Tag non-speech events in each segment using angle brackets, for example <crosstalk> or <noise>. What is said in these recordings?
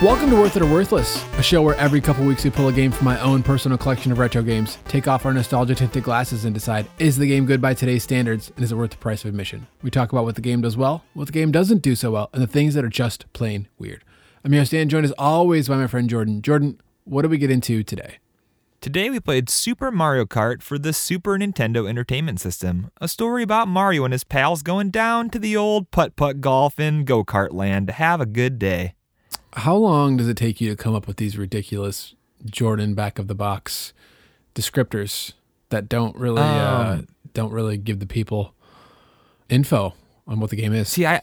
Welcome to Worth It or Worthless, a show where every couple weeks we pull a game from my own personal collection of retro games, take off our nostalgia tinted glasses, and decide is the game good by today's standards and is it worth the price of admission? We talk about what the game does well, what the game doesn't do so well, and the things that are just plain weird. I'm your host, Dan, joined as always by my friend Jordan. Jordan, what do we get into today? Today we played Super Mario Kart for the Super Nintendo Entertainment System, a story about Mario and his pals going down to the old putt putt golf in go kart land to have a good day. How long does it take you to come up with these ridiculous Jordan back of the box descriptors that don't really uh, Um, don't really give the people info on what the game is? See, I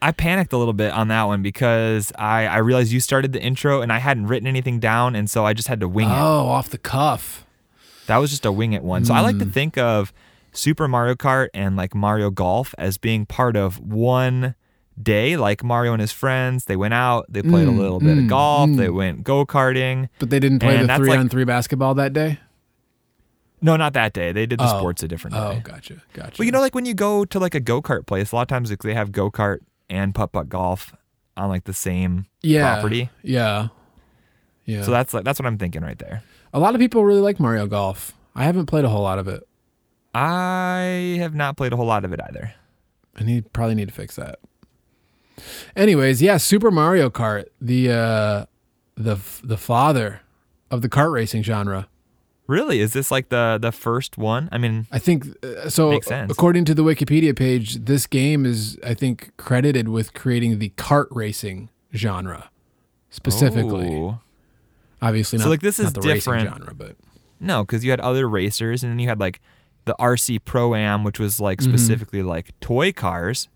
I panicked a little bit on that one because I, I realized you started the intro and I hadn't written anything down, and so I just had to wing it. Oh, off the cuff. That was just a wing it one. So I like Hmm. to think of Super Mario Kart and like Mario Golf as being part of one day. Like Mario and his friends, they went out, they played a Mm, little bit of mm, golf, they mm. went go karting. But they didn't play the three like- on three basketball that day? No, not that day. They did the Oh. sports a different day. Oh, gotcha. Gotcha. Well, you know, like when you go to like a go kart place, a lot of times like, they have go kart and putt putt golf on like the same yeah, property. Yeah. Yeah. So that's like that's what I'm thinking right there. a lot of people really like Mario Golf. I haven't played a whole lot of it. I have not played a whole lot of it either. I need probably need to fix that. Anyways, yeah, Super Mario Kart, the uh the the father of the kart racing genre. Really, is this like the the first one? I mean, I think uh, so. Makes sense. According to the Wikipedia page, this game is, I think, credited with creating the kart racing genre specifically. oh. Obviously, So, not like, this is the different. genre, but No, because you had other racers, and then you had like the RC Pro Am, which was like Mhm. specifically like toy cars.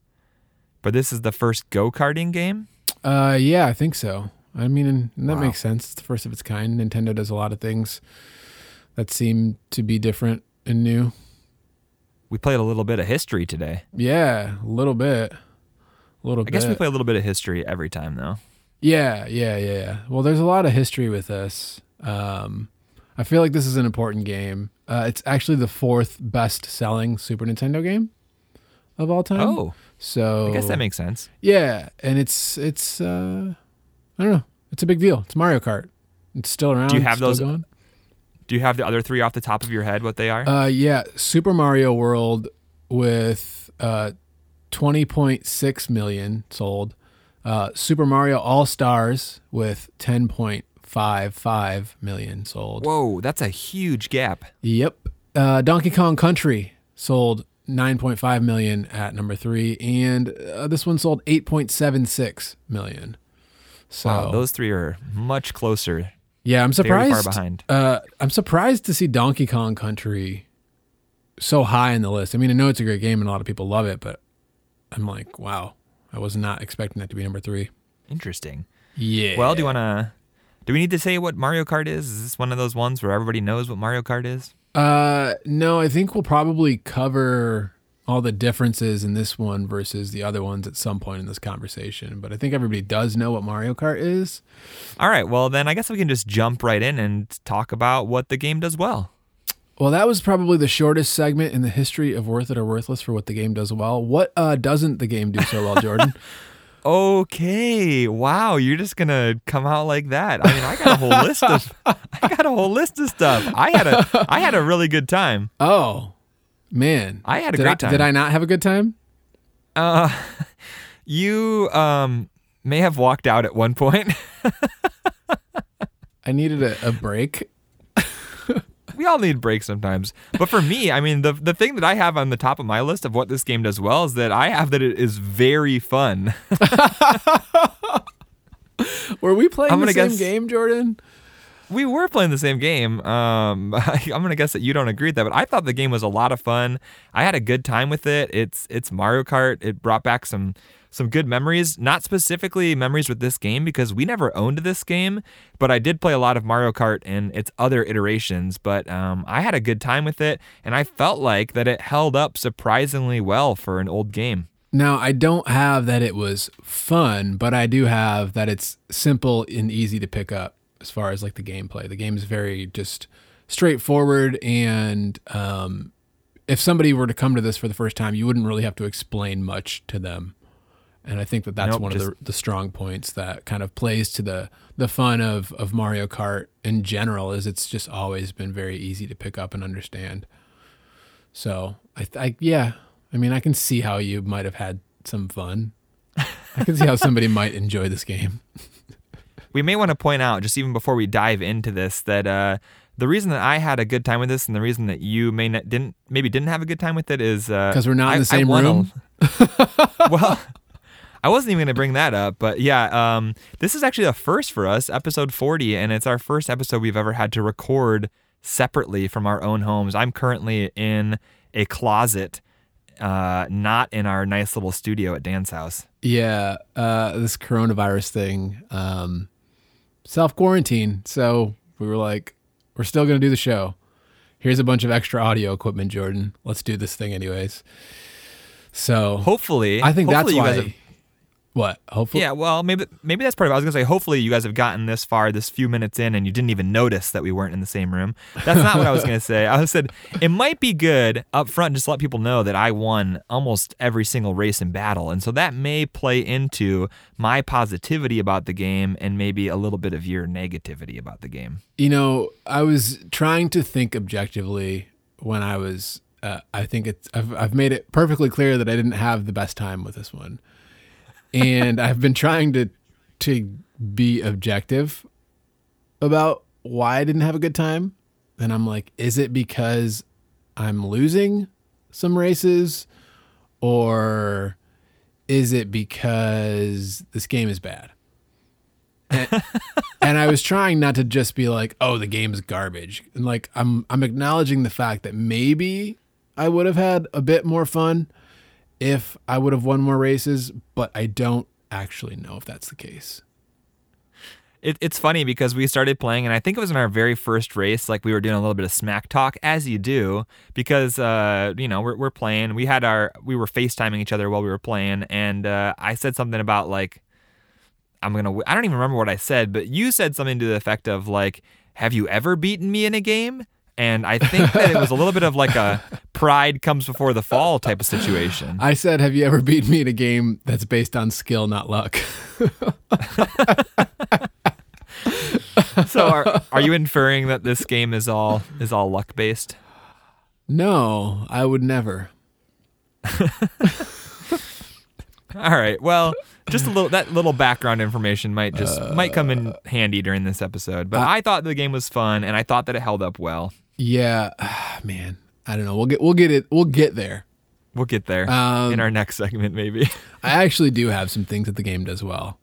But this is the first go karting game. uh, yeah, I think so. I mean, and that Wow. makes sense. It's the first of its kind. Nintendo does a lot of things that seem to be different and new. We played a little bit of history today. Yeah, a little bit, a little I bit. guess we play a little bit of history every time, though. Yeah, yeah, yeah, yeah. Well, there's a lot of history with this. Um, I feel like this is an important game. Uh, it's actually the fourth best-selling Super Nintendo game of all time. Oh, so I guess that makes sense. yeah, and it's it's uh, I don't know. It's a big deal. It's Mario Kart. It's still around. Do you have those- Going. Do you have the other three off the top of your head? What they are? Uh, yeah, Super Mario World with uh, 20.6 million sold. Uh, Super Mario All Stars with 10.55 million sold. Whoa, that's a huge gap. Yep. Uh, Donkey Kong Country sold 9.5 million at number three, and uh, this one sold 8.76 million. So Wow, those three are much closer. yeah, I'm Very surprised. far behind. Uh, I'm surprised to see Donkey Kong Country so high in the list. I mean, I know it's a great game and a lot of people love it, but I'm like, wow, I was not expecting that to be number three. Interesting. Yeah. Well, do you want to? Do we need to say what Mario Kart is? Is this one of those ones where everybody knows what Mario Kart is? Uh, no, I think we'll probably cover all the differences in this one versus the other ones at some point in this conversation. But I think everybody does know what Mario Kart is. All right. Well, then I guess we can just jump right in and talk about what the game does well. Well, that was probably the shortest segment in the history of Worth It or Worthless for what the game does well. What uh, doesn't the game do so well, Jordan? <laughs> Okay. Wow. You're just gonna come out like that. I mean, I got a whole list of <laughs> I got a whole list of stuff. I had a I had a really good time. oh, man. I had a did great I, time. Did I not have a good time? Uh, <laughs> you um may have walked out at one point. <laughs> I needed a, a break. We all need breaks sometimes. But for me, I mean, the the thing that I have on the top of my list of what this game does well is that I have that it is very fun. <laughs> Were we playing I'm the same guess- game, Jordan? we were playing the same game. Um, <laughs> I'm gonna guess that you don't agree with that, but I thought the game was a lot of fun. I had a good time with it. It's it's Mario Kart. It brought back some some good memories. Not specifically memories with this game because we never owned this game, but I did play a lot of Mario Kart and its other iterations. But um, I had a good time with it, and I felt like that it held up surprisingly well for an old game. Now, I don't have that it was fun, but I do have that it's simple and easy to pick up as far as like the gameplay. The game is very just straightforward and um, if somebody were to come to this for the first time, you wouldn't really have to explain much to them. And I think that that's Nope, one just- of the, the strong points that kind of plays to the the fun of of Mario Kart in general is it's just always been very easy to pick up and understand. So I, th- I yeah, I mean I can see how you might have had some fun. I can see how somebody might enjoy this game. <laughs> we may want to point out just even before we dive into this that uh, the reason that I had a good time with this and the reason that you may not didn't maybe didn't have a good time with it is uh, Because we're not in I- the same won a- room. <laughs> well, I wasn't even going to bring that up, but yeah, um, this is actually a first for us, episode 40, and it's our first episode we've ever had to record separately from our own homes. I'm currently in a closet, uh, not in our nice little studio at Dan's house. Yeah, uh, this coronavirus thing, um, self quarantine. So we were like, we're still going to do the show. Here's a bunch of extra audio equipment, Jordan. Let's do this thing, anyways. So Hopefully, I think that's hopefully you why. Guys have- what? Hopefully, yeah, well, maybe maybe that's part of it. I was gonna say, hopefully, you guys have gotten this far, this few minutes in, and you didn't even notice that we weren't in the same room. That's not what I was gonna say. I said it might be good up front just to let people know that I won almost every single race in battle, and so that may play into my positivity about the game and maybe a little bit of your negativity about the game. You know, I was trying to think objectively when I was. Uh, I think it's. I've, I've made it perfectly clear that I didn't have the best time with this one, and I've been trying to to be objective about why I didn't have a good time. And I'm like, is it because I'm losing some races, or is it because this game is bad? and, <laughs> and I was trying not to just be like, "Oh, the game's garbage." And like I'm I'm acknowledging the fact that maybe I would have had a bit more fun if I would have won more races, but I don't actually know if that's the case. It, it's funny because we started playing, and I think it was in our very first race. Like we were doing a little bit of smack talk, as you do, because uh, you know we're we're playing. We had our we were FaceTiming each other while we were playing, and uh, I said something about like I'm gonna. I don't even remember what I said, but you said something to the effect of like, "Have you ever beaten me in a game?" And I think that it was a little bit of like a pride comes before the fall type of situation. I said, "Have you ever beaten me in a game that's based on skill, not luck?" So are are you inferring that this game is all is all luck based? no, I would never. <laughs> All right. Well, just a little that little background information might just might come in Uh, handy during this episode. But I thought the game was fun and I thought that it held up well. Yeah, <sighs> man. I don't know. We'll get we'll get it. We'll get there. We'll get there Um, in our next segment maybe. <laughs> I actually do have some things that the game does well.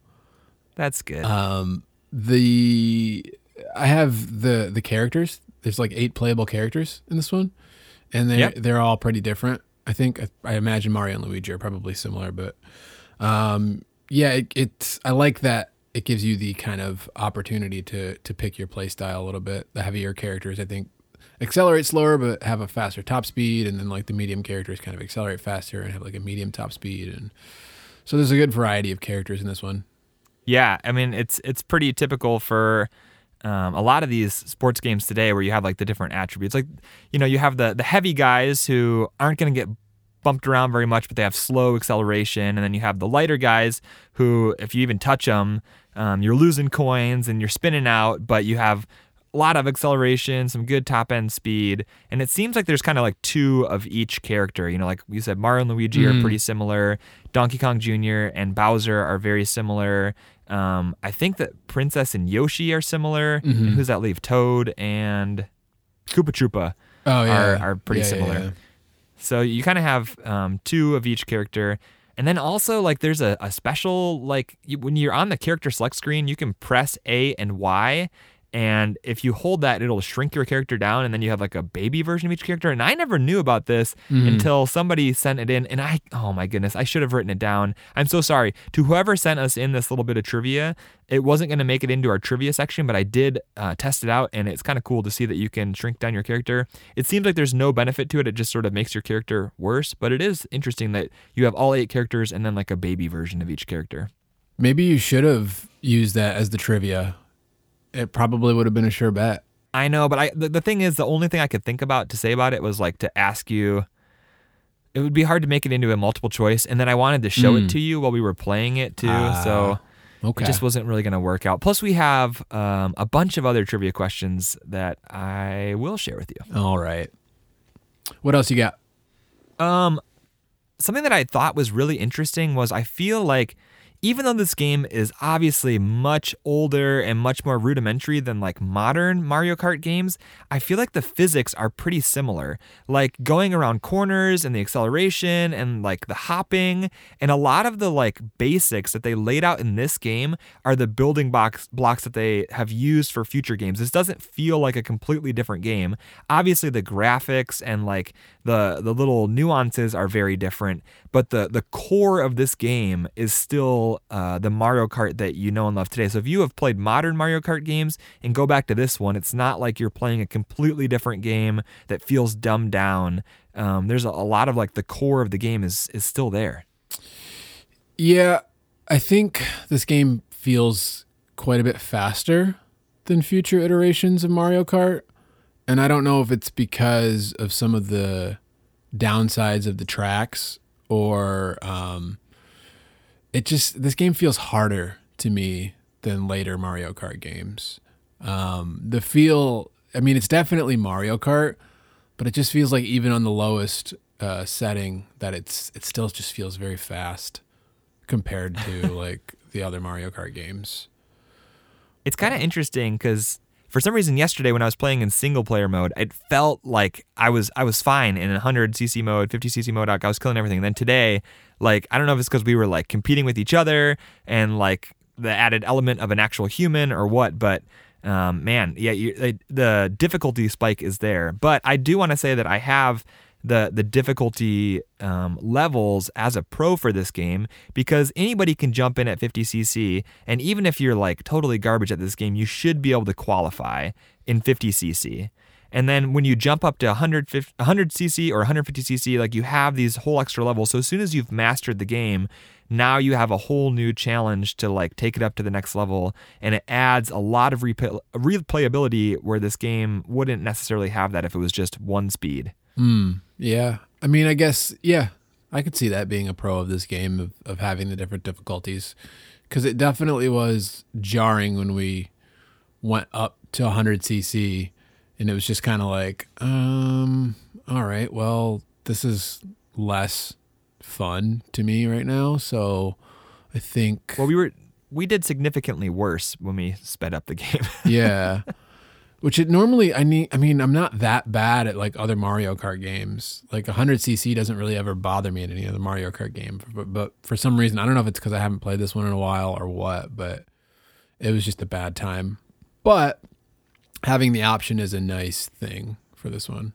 That's good. Um, the I have the the characters. There's like eight playable characters in this one, and they Yep. they're all pretty different. I think I imagine Mario and Luigi are probably similar, but um, yeah, it, it's I like that it gives you the kind of opportunity to to pick your play style a little bit. The heavier characters, I think, accelerate slower but have a faster top speed, and then like the medium characters kind of accelerate faster and have like a medium top speed, and so there's a good variety of characters in this one. Yeah, I mean it's it's pretty typical for um, a lot of these sports games today, where you have like the different attributes. Like you know, you have the the heavy guys who aren't going to get bumped around very much, but they have slow acceleration, and then you have the lighter guys who, if you even touch them, um, you're losing coins and you're spinning out, but you have a lot of acceleration, some good top end speed, and it seems like there's kind of like two of each character. You know, like you said, Mario and Luigi are pretty similar. Donkey Kong Jr. and Bowser are very similar. Um, I think that Princess and Yoshi are similar. And who's that leave? Toad and Koopa Troopa Oh yeah, are, are pretty yeah, similar. yeah. So you kind of have um, two of each character. And then also like there's a, a special like you, when you're on the character select screen, you can press A and Y. And if you hold that, it'll shrink your character down, and then you have like a baby version of each character. And I never knew about this until somebody sent it in. And I, oh my goodness, I should have written it down. I'm so sorry to whoever sent us in this little bit of trivia. It wasn't going to make it into our trivia section, but I did uh, test it out, and it's kind of cool to see that you can shrink down your character. It seems like there's no benefit to it; it just sort of makes your character worse. But it is interesting that you have all eight characters and then like a baby version of each character. Maybe you should have used that as the trivia. It probably would have been a sure bet. I know, but I the, the thing is, the only thing I could think about to say about it was like to ask you it would be hard to make it into a multiple choice, and then I wanted to show Mm. it to you while we were playing it too. Ah, so Okay. it just wasn't really going to work out. Plus, we have um, a bunch of other trivia questions that I will share with you. All right. What else you got? Um, something that I thought was really interesting was I feel like even though this game is obviously much older and much more rudimentary than like modern Mario Kart games, I feel like the physics are pretty similar. Like going around corners and the acceleration and like the hopping and a lot of the like basics that they laid out in this game are the building blocks blocks that they have used for future games. This doesn't feel like a completely different game. Obviously the graphics and like the the little nuances are very different, but the the core of this game is still uh, the Mario Kart that you know and love today. So if you have played modern Mario Kart games and go back to this one, it's not like you're playing a completely different game that feels dumbed down. Um, there's a, a lot of like the core of the game is is still there. Yeah, I think this game feels quite a bit faster than future iterations of Mario Kart. And I don't know if it's because of some of the downsides of the tracks or um, it just, this game feels harder to me than later Mario Kart games. Um, the feel, I mean, it's definitely Mario Kart, but it just feels like even on the lowest uh, setting that it's, it still just feels very fast compared to <laughs> like the other Mario Kart games. It's kind of interesting because for some reason yesterday when I was playing in single player mode, it felt like I was I was fine in 100 cc mode, 50 cc mode. I was killing everything. And then today, like I don't know if it's because we were like competing with each other and like the added element of an actual human or what, but. Um, man, yeah, you, the- the difficulty spike is there, but I do want to say that I have the the difficulty um, levels as a pro for this game because anybody can jump in at 50cc, and even if you're like totally garbage at this game, you should be able to qualify in 50cc. And then when you jump up to 100 100cc or 150cc, like you have these whole extra levels. So as soon as you've mastered the game, now you have a whole new challenge to like take it up to the next level, and it adds a lot of replay- replayability where this game wouldn't necessarily have that if it was just one speed. Hmm. Yeah. I mean, I guess, yeah, I could see that being a pro of this game of, of having the different difficulties because it definitely was jarring when we went up to 100cc and it was just kind of like, um, all right, well, this is less fun to me right now. So I think, Well, we were we did significantly worse when we sped up the game. <laughs> yeah. Which it normally I need I mean I'm not that bad at like other Mario Kart games. Like 100cc doesn't really ever bother me in any other Mario Kart game. But, but for some reason I don't know if it's cuz I haven't played this one in a while or what, but it was just a bad time. But having the option is a nice thing for this one.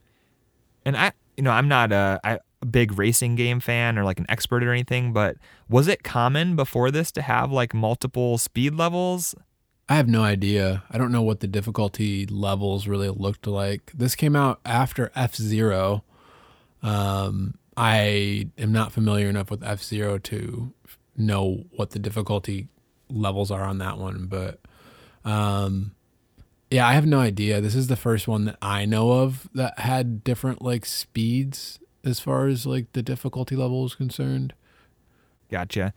and I, you know, I'm not a, big racing game fan or like an expert or anything, but was it common before this to have like multiple speed levels? I have no idea. I don't know what the difficulty levels really looked like. This came out after F Zero. Um, I am not familiar enough with F Zero to know what the difficulty levels are on that one, but um, yeah, I have no idea. This is the first one that I know of that had different like speeds as far as like the difficulty level is concerned. Gotcha.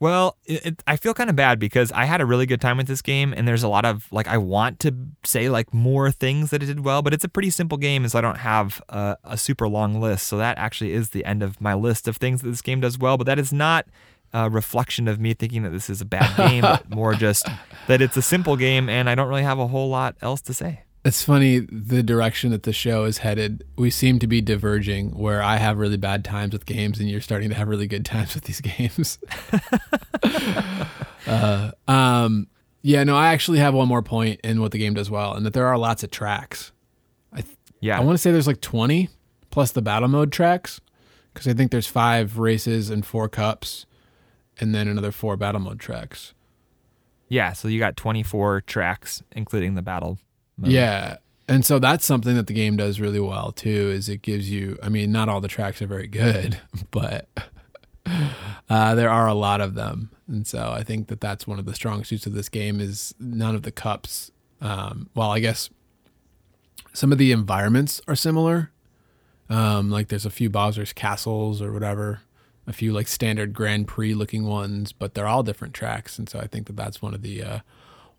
Well, it, it, I feel kind of bad because I had a really good time with this game, and there's a lot of like I want to say like more things that it did well, but it's a pretty simple game, and so I don't have a, a super long list. So that actually is the end of my list of things that this game does well. But that is not a reflection of me thinking that this is a bad game, but <laughs> more just that it's a simple game, and I don't really have a whole lot else to say. It's funny the direction that the show is headed. We seem to be diverging where I have really bad times with games and you're starting to have really good <laughs> times with these games. <laughs> uh, um, yeah, no, I actually have one more point in what the game does well, and that there are lots of tracks. Yeah, I want to say there's like 20 plus the battle mode tracks because I think there's five races and four cups, and then another four battle mode tracks. yeah. So you got 24 tracks, including the battle. Yeah. And so that's something that the game does really well too is it gives you I mean not all the tracks are very good, <laughs> but uh, there are a lot of them. And so I think that that's one of the strong suits of this game is none of the cups um, well I guess some of the environments are similar Um, like there's a few Bowser's castles or whatever, a few like standard Grand Prix looking ones, but they're all different tracks, and so I think that that's one of the uh,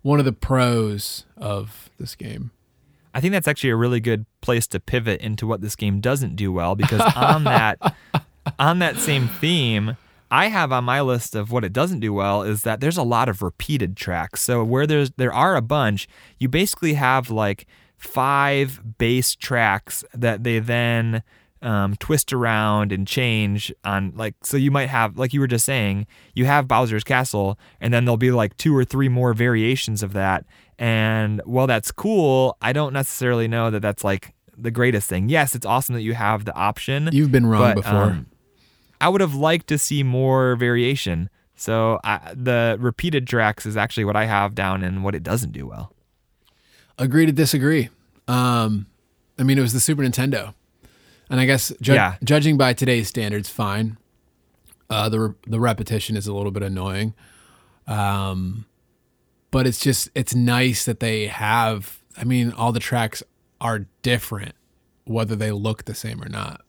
one of the pros of this game. I think that's actually a really good place to pivot into what this game doesn't do well because on that <laughs> on that same theme, I have on my list of what it doesn't do well is that there's a lot of repeated tracks. So where there's there are a bunch, you basically have like five base tracks that they then um, twist around and change on like so you might have like you were just saying you have Bowser's Castle and then there'll be like two or three more variations of that. And while that's cool I don't necessarily know that that's like the greatest thing. Yes it's awesome that you have the option You've been wrong but, before. um, I would have liked to see more variation. So I, the repeated tracks is actually what I have down and what it doesn't do well. Agree to disagree. Um, I mean, it was the Super Nintendo, and I guess ju- Yeah. judging by today's standards, fine. Uh, the re- the repetition is a little bit annoying, um, but it's just it's nice that they have. I mean, all the tracks are different, whether they look the same or not.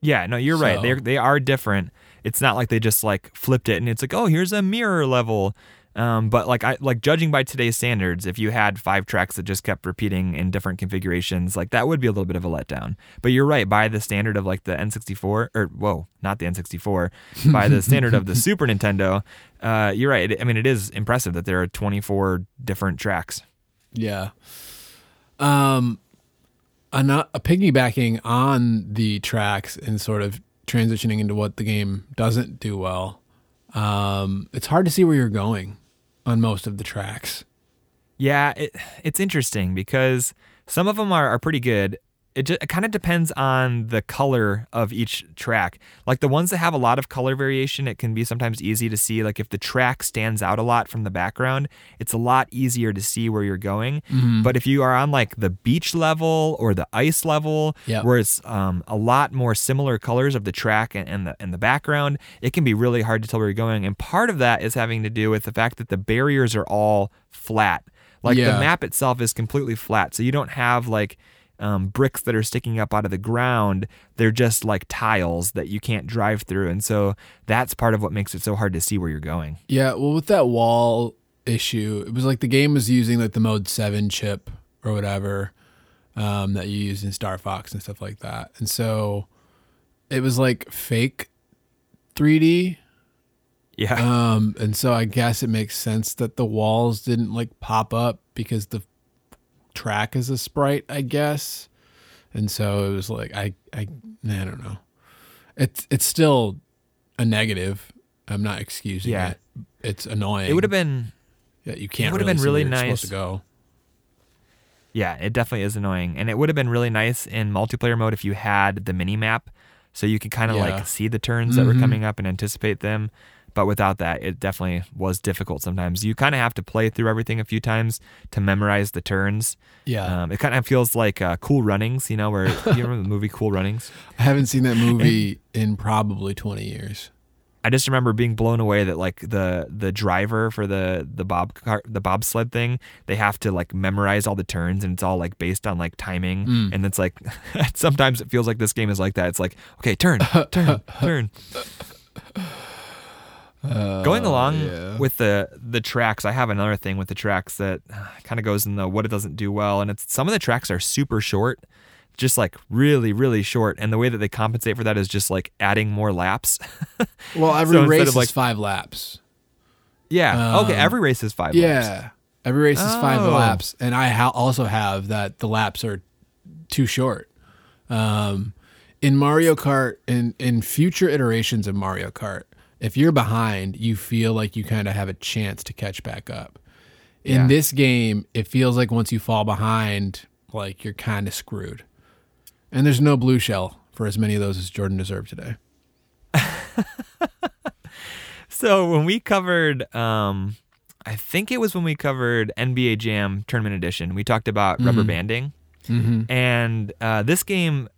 Yeah, no, you're right. They they are different. It's not like they just like flipped it and it's like, oh, here's a mirror level. Um, but like I like judging by today's standards, if you had five tracks that just kept repeating in different configurations, like that would be a little bit of a letdown. But you're right, by the standard of like the N64 or whoa, not the N64, <laughs> by the standard of the Super Nintendo, uh, you're right. I mean, it is impressive that there are 24 different tracks. Yeah. Um, a, not, a piggybacking on the tracks and sort of transitioning into what the game doesn't do well. Um, it's hard to see where you're going on most of the tracks. Yeah, it, it's interesting because some of them are, are pretty good. It, just, it kind of depends on the color of each track. Like the ones that have a lot of color variation, it can be sometimes easy to see. Like if the track stands out a lot from the background, it's a lot easier to see where you're going. But if you are on like the beach level or the ice level, Yep. where it's um, a lot more similar colors of the track and, and the and the background, it can be really hard to tell where you're going. And part of that is having to do with the fact that the barriers are all flat. Like Yeah. the map itself is completely flat, so you don't have like um, bricks that are sticking up out of the ground. They're just like tiles that you can't drive through, and so that's part of what makes it so hard to see where you're going. Yeah, well, with that wall issue, it was like the game was using like the Mode Seven chip or whatever um, that you use in Star Fox and stuff like that, and so it was like fake 3D. Yeah, Um, and so I guess it makes sense that the walls didn't like pop up because the track as a sprite, I guess. And so it was like I I I don't know. It's it's still a negative. I'm not excusing Yeah. it. It's annoying. it would have been. Yeah, you can't. It would have really been really nice. to go. Yeah, it definitely is annoying, and it would have been really nice in multiplayer mode if you had the mini map, so you could kind of Yeah. like see the turns that were Mhm. coming up and anticipate them. But without that, it definitely was difficult sometimes. You kind of have to play through everything a few times to memorize the turns. Yeah, Um, it kind of feels like uh, Cool Runnings, you know, where <laughs> you remember the movie Cool Runnings? I haven't seen that movie in probably 20 years. I just remember being blown away that like the the driver for the the bob car, the bobsled thing, they have to like memorize all the turns and it's all like based on like timing Mm. and it's like <laughs> sometimes it feels like this game is like that. It's like okay, turn, <laughs> turn, turn. Going along yeah. with the the tracks, I have another thing with the tracks that kind of goes in the what it doesn't do well, and it's some of the tracks are super short, just like really really short, and the way that they compensate for that is just like adding more laps. <laughs> Well, every So race of, like- is five laps. yeah, okay, Um, every race is five. laps. Yeah, every race is five laps, and I ha- also have that the laps are too short. Um, in Mario Kart, in in future iterations of Mario Kart, if you're behind, you feel like you kind of have a chance to catch back up. In Yeah. this game, it feels like once you fall behind, like you're kind of screwed. And there's no blue shell for as many of those as Jordan deserved today. <laughs> So when we covered, um, I think it was when we covered NBA Jam Tournament Edition, we talked about rubber banding, Mm-hmm. and uh, this game,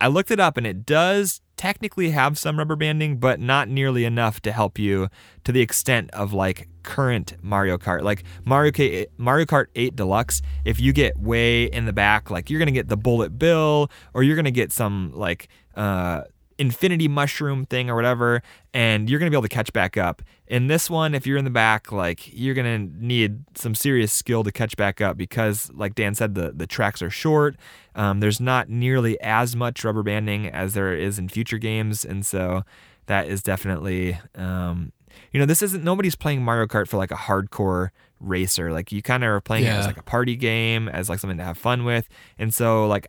I looked it up, and it does technically have some rubber banding, but not nearly enough to help you to the extent of like current Mario Kart. Like Mario Kart, Mario Kart 8 Deluxe, if you get way in the back, like you're gonna get the bullet bill, or you're gonna get some like uh, infinity mushroom thing or whatever, and you're gonna be able to catch back up. In this one, if you're in the back, like you're gonna need some serious skill to catch back up because, like Dan said, the the tracks are short. Um, there's not nearly as much rubber banding as there is in future games, and so that is definitely, um, you know, this isn't nobody's playing Mario Kart for like a hardcore racer. Like you kind of are playing it as like a party game, as like something to have fun with, and so like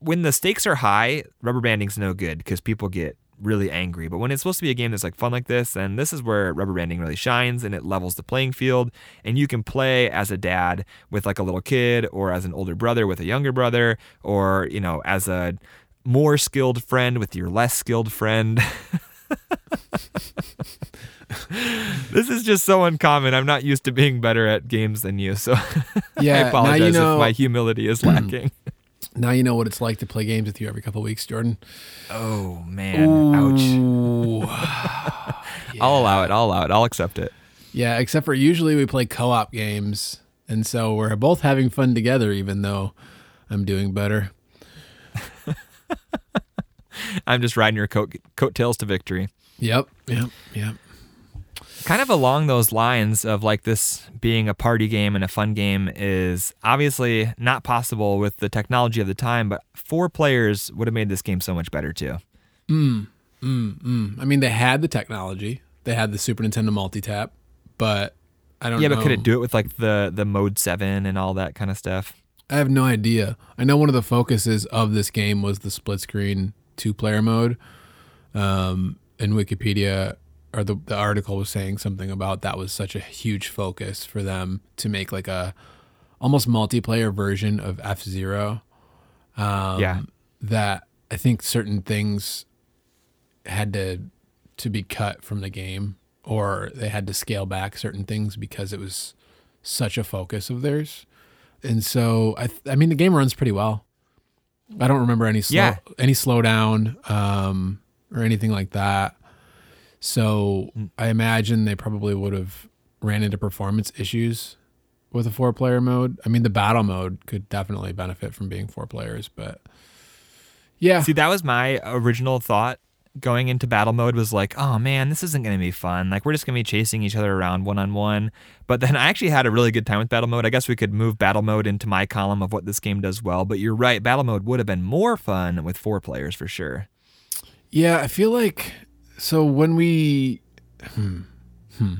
when the stakes are high, rubber banding's no good because people get really angry. But when it's supposed to be a game that's like fun like this, then this is where rubber banding really shines and it levels the playing field. And you can play as a dad with like a little kid, or as an older brother with a younger brother, or you know, as a more skilled friend with your less skilled friend. <laughs> this is just so uncommon. I'm not used to being better at games than you, so <laughs> I Yeah, now apologize you know. if my humility is lacking. <clears throat> now you know what it's like to play games with you every couple weeks, Jordan. Oh man, ouch. Ooh. <laughs> <laughs> I'll allow it. I'll allow it. I'll accept it. Yeah, except for usually we play co-op games, and so we're both having fun together, even though I'm doing better. <laughs> I'm just riding your coat coattails to victory. Yep, yep, yep. Kind of along those lines of like this being a party game and a fun game is obviously not possible with the technology of the time, but four players would have made this game so much better too. Mm, mm, mm. I mean, they had the technology. They had the Super Nintendo multi-tap, but I don't Yeah, know. but could it do it with like the the mode seven and all that kind of stuff? I have no idea. I know one of the focuses of this game was the split screen two player mode. Um, and Wikipedia or the, the article was saying something about that was such a huge focus for them to make like a almost multiplayer version of F Zero. Um, Yeah. That I think certain things had to to be cut from the game, or they had to scale back certain things because it was such a focus of theirs. And so I, th- I mean, the game runs pretty well. I don't remember any slow, Yeah. any slowdown um, or anything like that. So mm. I imagine they probably would have ran into performance issues with a four player mode. I mean, the battle mode could definitely benefit from being four players, but yeah, See, that was my original thought going into battle mode was like, oh man, this isn't going to be fun. Like, we're just going to be chasing each other around one on one. But then I actually had a really good time with battle mode. I guess we could move battle mode into my column of what this game does well. But you're right, battle mode would have been more fun with four players for sure. Yeah, I feel like so when we hmm, hmm.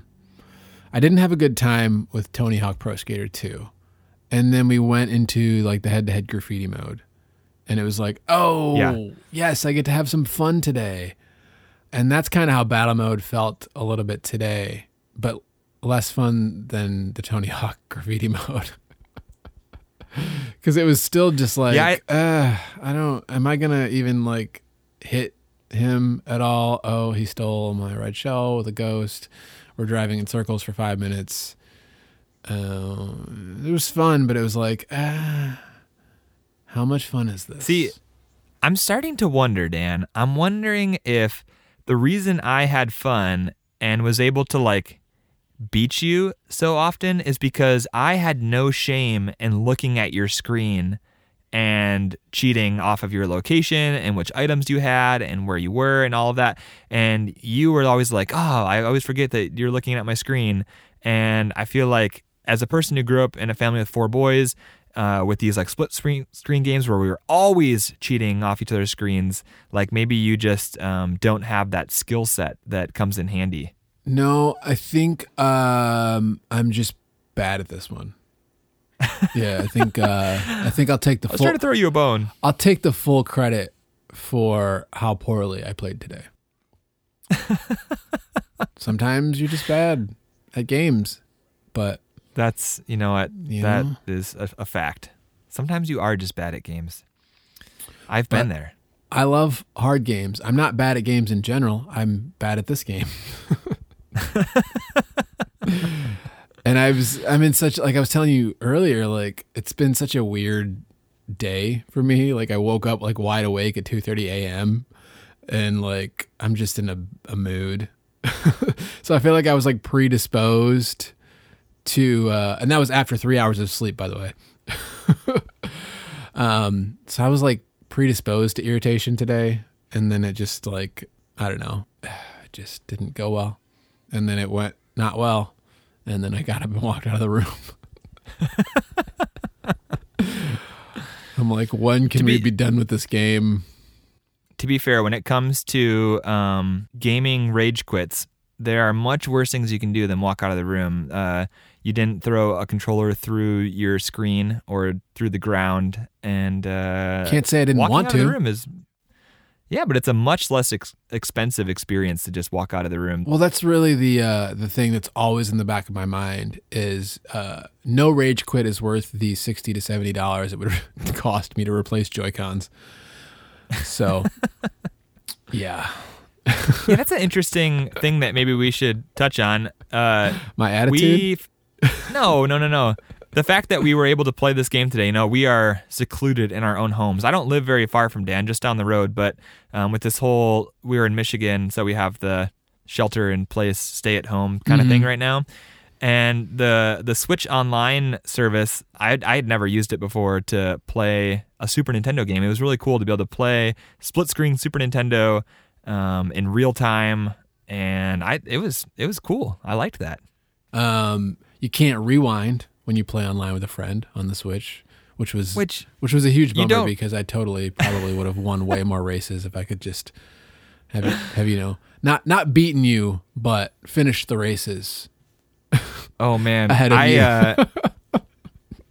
I didn't have a good time with Tony Hawk Pro Skater 2. And then we went into like the head-to-head graffiti mode. And it was like, "Oh, Yeah. yes, I get to have some fun today." And that's kind of how battle mode felt a little bit today, but less fun than the Tony <laughs> Hawk graffiti mode. <laughs> Cuz it was still just like, Yeah, uh, I don't am I going to even like hit him at all. Oh, he stole my red shell with a ghost. We're driving in circles for five minutes. Um, it was fun, but it was like, ah, how much fun is this? See, I'm starting to wonder, Dan. I'm wondering if the reason I had fun and was able to like beat you so often is because I had no shame in looking at your screen and cheating off of your location and which items you had and where you were and all of that. And you were always like, oh, I always forget that you're looking at my screen. And I feel like as a person who grew up in a family with four boys, uh, with these like split screen screen games where we were always cheating off each other's screens, like maybe you just um, don't have that skill set that comes in handy. no, I think um, I'm just bad at this one. Yeah, I think uh, I think I'll take the I was full. trying to throw you a bone. I'll take the full credit for how poorly I played today. <laughs> Sometimes you're just bad at games, but That's you know what You that know? is a, a fact. Sometimes you are just bad at games. I've been there. I love hard games. I'm not bad at games in general. I'm bad at this game. <laughs> and I was I'm in such like I was telling you earlier like it's been such a weird day for me. Like I woke up like wide awake at 2:30 a.m. and like I'm just in a, a mood. <laughs> so I feel like I was like predisposed to, uh, and that was after three hours of sleep, by the way. <laughs> um, so I was like predisposed to irritation today, and then it just like I don't know, <sighs> it just didn't go well, and then it went not well, and then I got up and walked out of the room. <laughs> I'm like, when can To we be- be done with this game? to be fair, when it comes to um, gaming rage quits, there are much worse things you can do than walk out of the room. Uh, you didn't throw a controller through your screen or through the ground, and uh, Can't say I didn't want out of the to. room is yeah, but it's a much less ex- expensive experience to just walk out of the room. Well, that's really the uh, the thing that's always in the back of my mind is uh, no rage quit is worth the sixty to seventy dollars it would <laughs> cost me to replace Joy Cons. So, <laughs> yeah, yeah, that's an interesting thing that maybe we should touch on. Uh, my attitude. we no, no, no, no. The fact that we were able to play this game today, you know, we are secluded in our own homes. I don't live very far from Dan, just down the road, but um, with this whole, we are in Michigan, so we have the shelter in place, stay at home kind of thing right now. And the the Switch Online service, I I had never used it before to play a Super Nintendo game. It was really cool to be able to play split screen Super Nintendo um, in real time, and I it was it was cool. I liked that. Um, you can't rewind when you play online with a friend on the Switch, which was Which which was a huge bummer because I totally probably would have won way more races if I could just have have you know not not beaten you but finished the races. <laughs> Oh man, Ahead of I, you. uh, <laughs>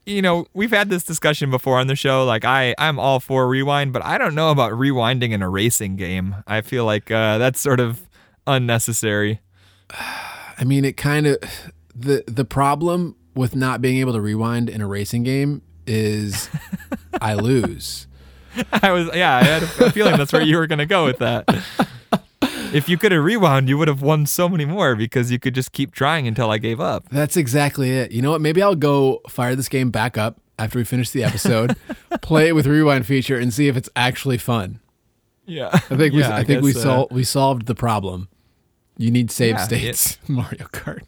you know, we've had this discussion before on the show. Like, I, I'm all for rewind, but I don't know about rewinding in a racing game. I feel like uh, that's sort of unnecessary. <sighs> I mean, it kind of the the problem with not being able to rewind in a racing game is <laughs> I lose. I was, yeah, I had a feeling that's where you were going to go with that. If you could have rewound, you would have won so many more because you could just keep trying until I gave up. That's exactly it. You know what? Maybe I'll go fire this game back up after we finish the episode, <laughs> play it with rewind feature, and see if it's actually fun. Yeah, I think we Yeah, I, think we guess, uh, we solved the problem. You need save Yeah, states, <laughs> Mario Kart.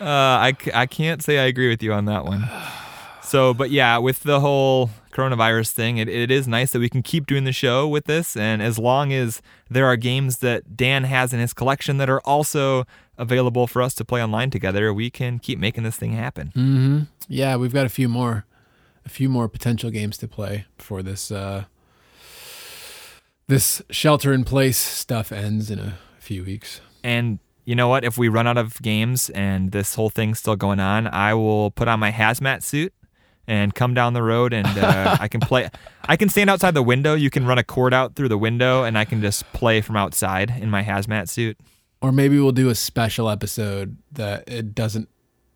Uh, I, I can't say I agree with you on that one. So, but yeah, with the whole coronavirus thing, it, it is nice that we can keep doing the show with this. And as long as there are games that Dan has in his collection that are also available for us to play online together, we can keep making this thing happen. Mm-hmm. Yeah, we've got a few more, a few more potential games to play before this uh, this shelter in place stuff ends in a few weeks. And you know what? If we run out of games and this whole thing's still going on, I will put on my hazmat suit and come down the road and uh, I can play. I can stand outside the window. You can run a cord out through the window and I can just play from outside in my hazmat suit. Or maybe we'll do a special episode that it doesn't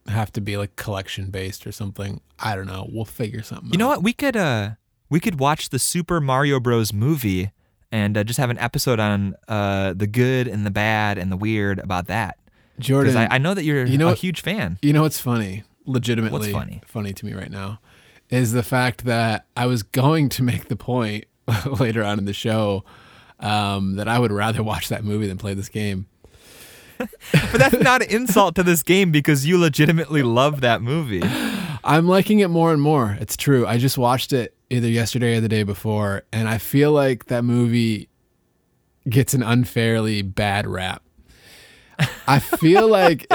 have to be like collection based or something. I don't know. We'll figure something. Out. You know what? We could uh we could watch the Super Mario Bros. movie and uh, just have an episode on uh the good and the bad and the weird about that. Jordan? I, I know that you're you know a what- huge fan. You know what's funny? Legitimately funny? funny to me right now is the fact that I was going to make the point <laughs> later on in the show um, that I would rather watch that movie than play this game. <laughs> But that's not an insult to this game because you legitimately love that movie. I'm liking it more and more. It's true. I just watched it either yesterday or the day before, and I feel like that movie gets an unfairly bad rap. I feel like <laughs>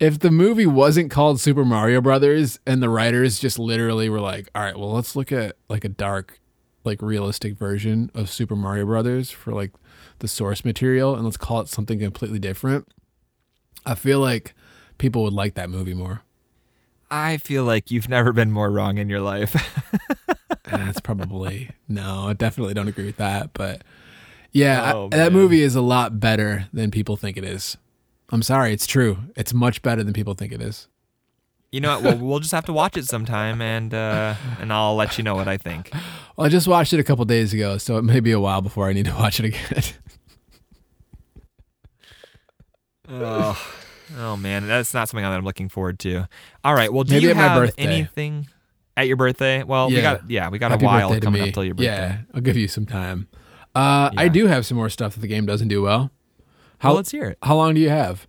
if the movie wasn't called Super Mario Brothers and the writers just literally were like, "All right, well, let's look at like a dark, like realistic version of Super Mario Brothers for like the source material and let's call it something completely different." I feel like people would like that movie more. I feel like you've never been more wrong in your life. <laughs> That's probably no. I definitely don't agree with that. But yeah, I- Oh, that movie is a lot better than people think it is. I'm sorry, it's true. It's much better than people think it is. you know what? Well, we'll just have to watch it sometime and uh and I'll let you know what I think. <laughs> Well, I just watched it a couple days ago, so it may be a while before I need to watch it again. <laughs> Oh, oh man, that's not something that I'm looking forward to. All right, well, do Maybe you have birthday. anything At your birthday? Well, we got yeah, we got Happy a while coming up till your birthday. Yeah, I'll give you some time. Uh, I do have some more stuff that the game doesn't do well. How Well, let's hear it. how long do you have?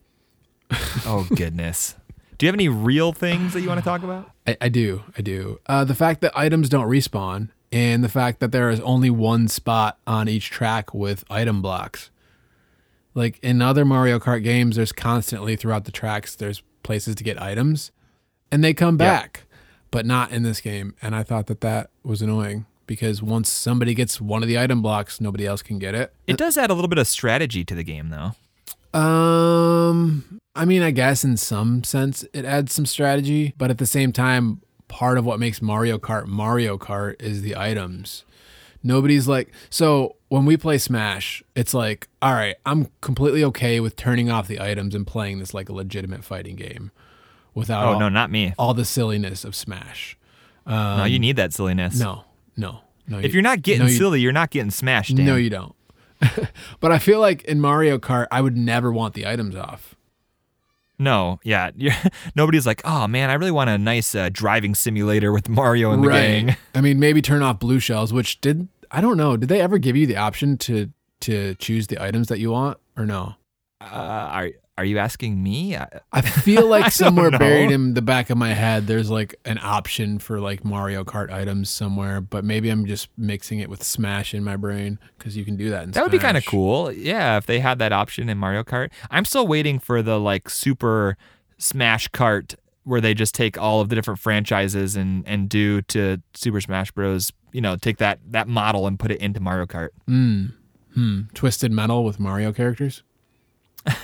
Oh <laughs> goodness. Do you have any real things that you want to talk about? I, I do. I do. Uh, the fact that items don't respawn and the fact that there is only one spot on each track with item blocks. Like in other Mario Kart games, there's constantly throughout the tracks, there's places to get items and they come Yeah. back, but not in this game. And I thought that that was annoying because once somebody gets one of the item blocks, nobody else can get it. It does add a little bit of strategy to the game though. Um, I mean, I guess in some sense it adds some strategy, but at the same time, part of what makes Mario Kart Mario Kart is the items. Nobody's like, so when we play Smash, it's like, all right, I'm completely okay with turning off the items and playing this like a legitimate fighting game without Oh all, no, not me. all the silliness of Smash. no, you um, need that silliness. No, no, no. If you're not getting no, you- silly, you're not getting smashed. Dan. no, you don't. <laughs> but I feel like in Mario Kart, I would never want the items off. No, yeah. You're, <laughs> nobody's like, oh man, I really want a nice uh, driving simulator with Mario and the gang. <laughs> I mean, maybe turn off blue shells, which did I don't know. Did they ever give you the option to to choose the items that you want or no? Uh, are are you asking me? I, I feel <laughs> like somewhere buried in the back of my head, there's like an option for like Mario Kart items somewhere, but maybe I'm just mixing it with Smash in my brain because you can do that. In that would be kind of cool. Yeah, if they had that option in Mario Kart. I'm still waiting for the like super Smash Kart where they just take all of the different franchises and and do to Super Smash Bros. You know, take that that model and put it into Mario Kart. Mm. Hmm. Twisted Metal with Mario characters. <laughs>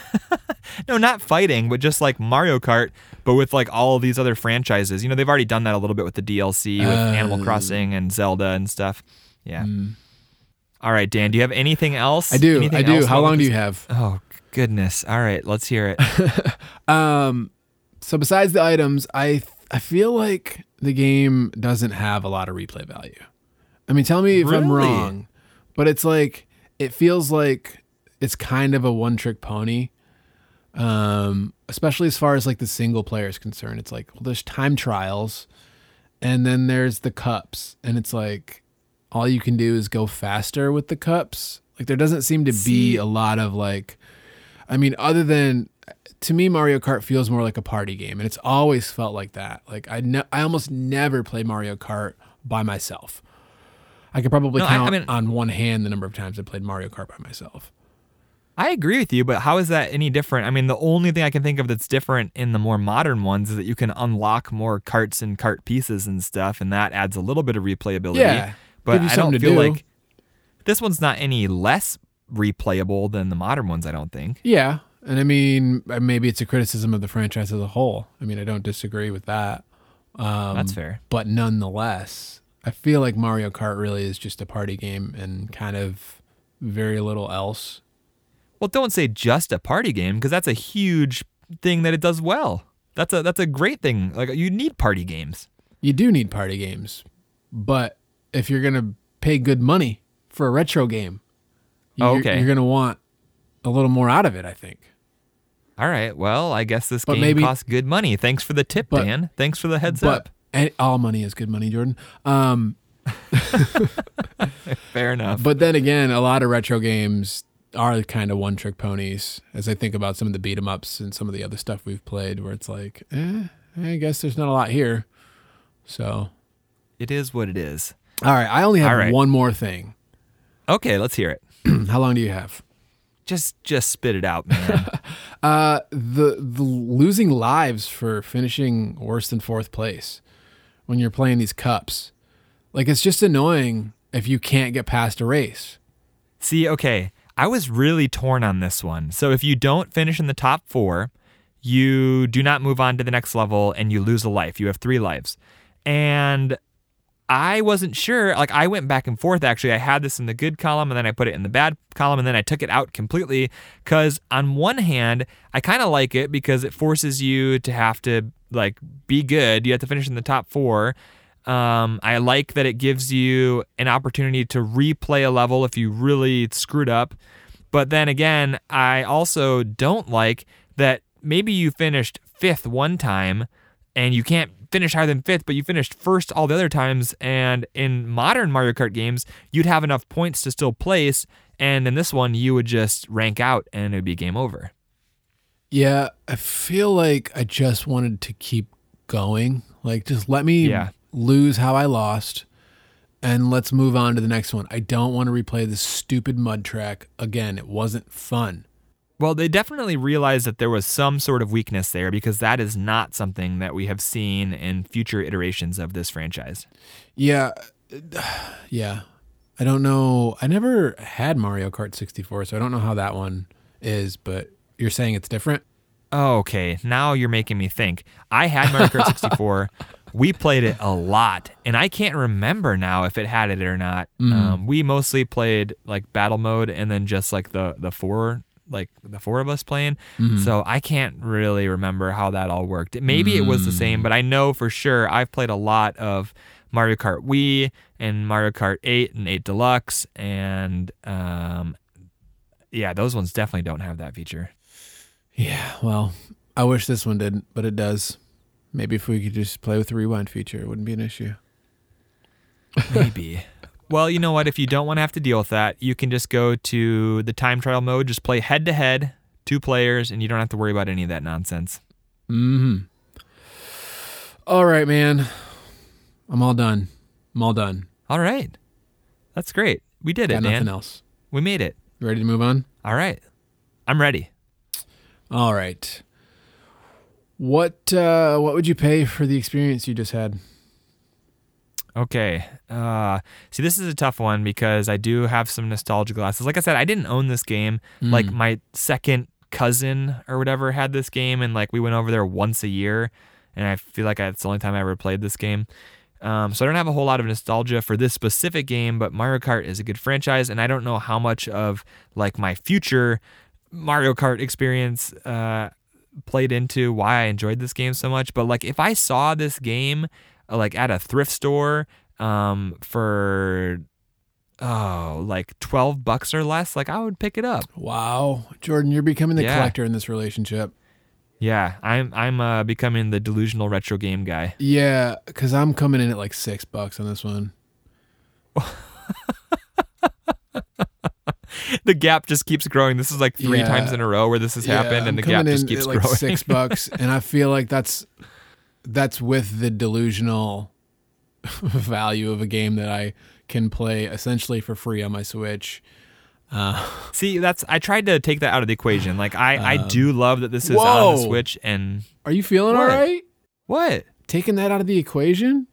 No, not fighting, but just like Mario Kart, but with like all these other franchises. You know, they've already done that a little bit with the DLC with Animal Oh. Crossing and Zelda and stuff. Yeah. All right, Dan, do you have anything else? I do. Anything I do. How long do you have? Oh goodness! All right, let's hear it. <laughs> Um, so besides the items, I I feel like the game doesn't have a lot of replay value. I mean, tell me if I'm wrong, but it's like it feels like it's kind of a one trick pony. Um, especially as far as like the single player is concerned, it's like well, there's time trials, and then there's the cups, and it's like all you can do is go faster with the cups. Like there doesn't seem to be a lot of like I mean, other than to me, Mario Kart feels more like a party game, and it's always felt like that. Like I, ne- I almost never play Mario Kart by myself. I could probably No, I- I count mean- on one hand the number of times I played Mario Kart by myself. I agree with you, but how is that any different? I mean, the only thing I can think of that's different in the more modern ones is that you can unlock more carts and cart pieces and stuff, and that adds a little bit of replayability. Yeah, but I don't feel do. like this one's not any less replayable than the modern ones. I don't think. Yeah, and I mean, uh, maybe it's a criticism of the franchise as a whole. I mean, I don't disagree with that. Um, That's fair. But nonetheless, I feel like Mario Kart really is just a party game and kind of very little else. Well, don't say just a party game because that's a huge thing that it does well. That's a that's a great thing. Like you need party games. You do need party games, but if you're gonna pay good money for a retro game, Oh, you're, okay. you're gonna want a little more out of it. I think. All right. Well, I guess this But game maybe- costs good money. Thanks for the tip, But- Dan. Thanks for the heads but up. all money is good money, Jordan. Um, <laughs> Fair enough. <laughs> but then again, a lot of retro games are kind of one trick ponies. As I think about some of the beat 'em ups and some of the other stuff we've played, where it's like, eh, I guess there's not a lot here. So, It is what it is. all right, I only have right. one more thing. Okay, let's hear it. <clears throat> How long do you have? Just just spit it out, man. <laughs> Uh, the the losing lives for finishing worse than fourth place when you're playing these cups, like it's just annoying if you can't get past a race. See, okay, I was really torn on this one. So if you don't finish in the top four, you do not move on to the next level and you lose a life. You have three lives. And I wasn't sure. Like, I went back and forth actually. I had this in the good column and then I put it in the bad column and then I took it out completely. Because on one hand, I kind of like it because it forces you to have to, like, be good. You have to finish in the top four. Um, I like that it gives you an opportunity to replay a level if you really screwed up. But then again, I also don't like that maybe you finished fifth one time and you can't finish higher than fifth, but you finished first all the other times. And in modern Mario Kart games, you'd have enough points to still place. And in this one, you would just rank out and it would be game over. Yeah, I feel like I just wanted to keep going. Like, just let me Yeah. Lose how I lost and let's move on to the next one. I don't want to replay this stupid mud track again. It wasn't fun. Well, they definitely realized that there was some sort of weakness there because that is not something that we have seen in future iterations of this franchise. Yeah. <sighs> Yeah. I don't know. I never had Mario Kart 64, so I don't know how that one is, but you're saying it's different? Okay. Now you're making me think. I had Mario Kart <laughs> 64. We played it a lot, and I can't remember now if it had it or not. Um, we mostly played like battle mode, and then just like the the four like the four of us playing. So I can't really remember how that all worked. Maybe it was the same, but I know for sure I've played a lot of Mario Kart Wii and Mario Kart 8 and 8 Deluxe, and um, yeah, those ones definitely don't have that feature. Yeah, well, I wish this one didn't, but it does. Maybe if we could just play with the rewind feature, it wouldn't be an issue. Maybe. <laughs> well, you know what? If you don't want to have to deal with that, you can just go to the time trial mode, just play head to head, two players, and you don't have to worry about any of that nonsense. Mm-hmm. All right, man. I'm all done. I'm all done. All right. That's great. We did Got it, nothing man. else. We made it. You ready to move on? All right. I'm ready. All right. What uh, what would you pay for the experience you just had? Okay. Uh, see, this is a tough one because I do have some nostalgia glasses. Like I said, I didn't own this game. Like my second cousin or whatever had this game, and like we went over there once a year, and I feel like it's the only time I ever played this game. Um, so I don't have a whole lot of nostalgia for this specific game, but Mario Kart is a good franchise, and I don't know how much of like my future Mario Kart experience uh, played into why I enjoyed this game so much. But like if I saw this game uh, like at a thrift store um, for oh like 12 bucks or less, like I would pick it up. Wow, Jordan, you're becoming the Yeah. collector in this relationship. Yeah, I'm I'm uh, becoming the delusional retro game guy. Yeah, because I'm coming in at like six bucks on this one. <laughs> <laughs> The gap just keeps growing. This is like three Yeah. times in a row where this has Yeah, happened, I'm and the gap just keeps like growing. Six bucks, <laughs> and I feel like that's that's with the delusional <laughs> value of a game that I can play essentially for free on my Switch. Uh, See, that's I tried to take that out of the equation. Like I I do love that this is on Um, whoa. the Switch, and are you feeling all What? right? what? Taking that out of the equation?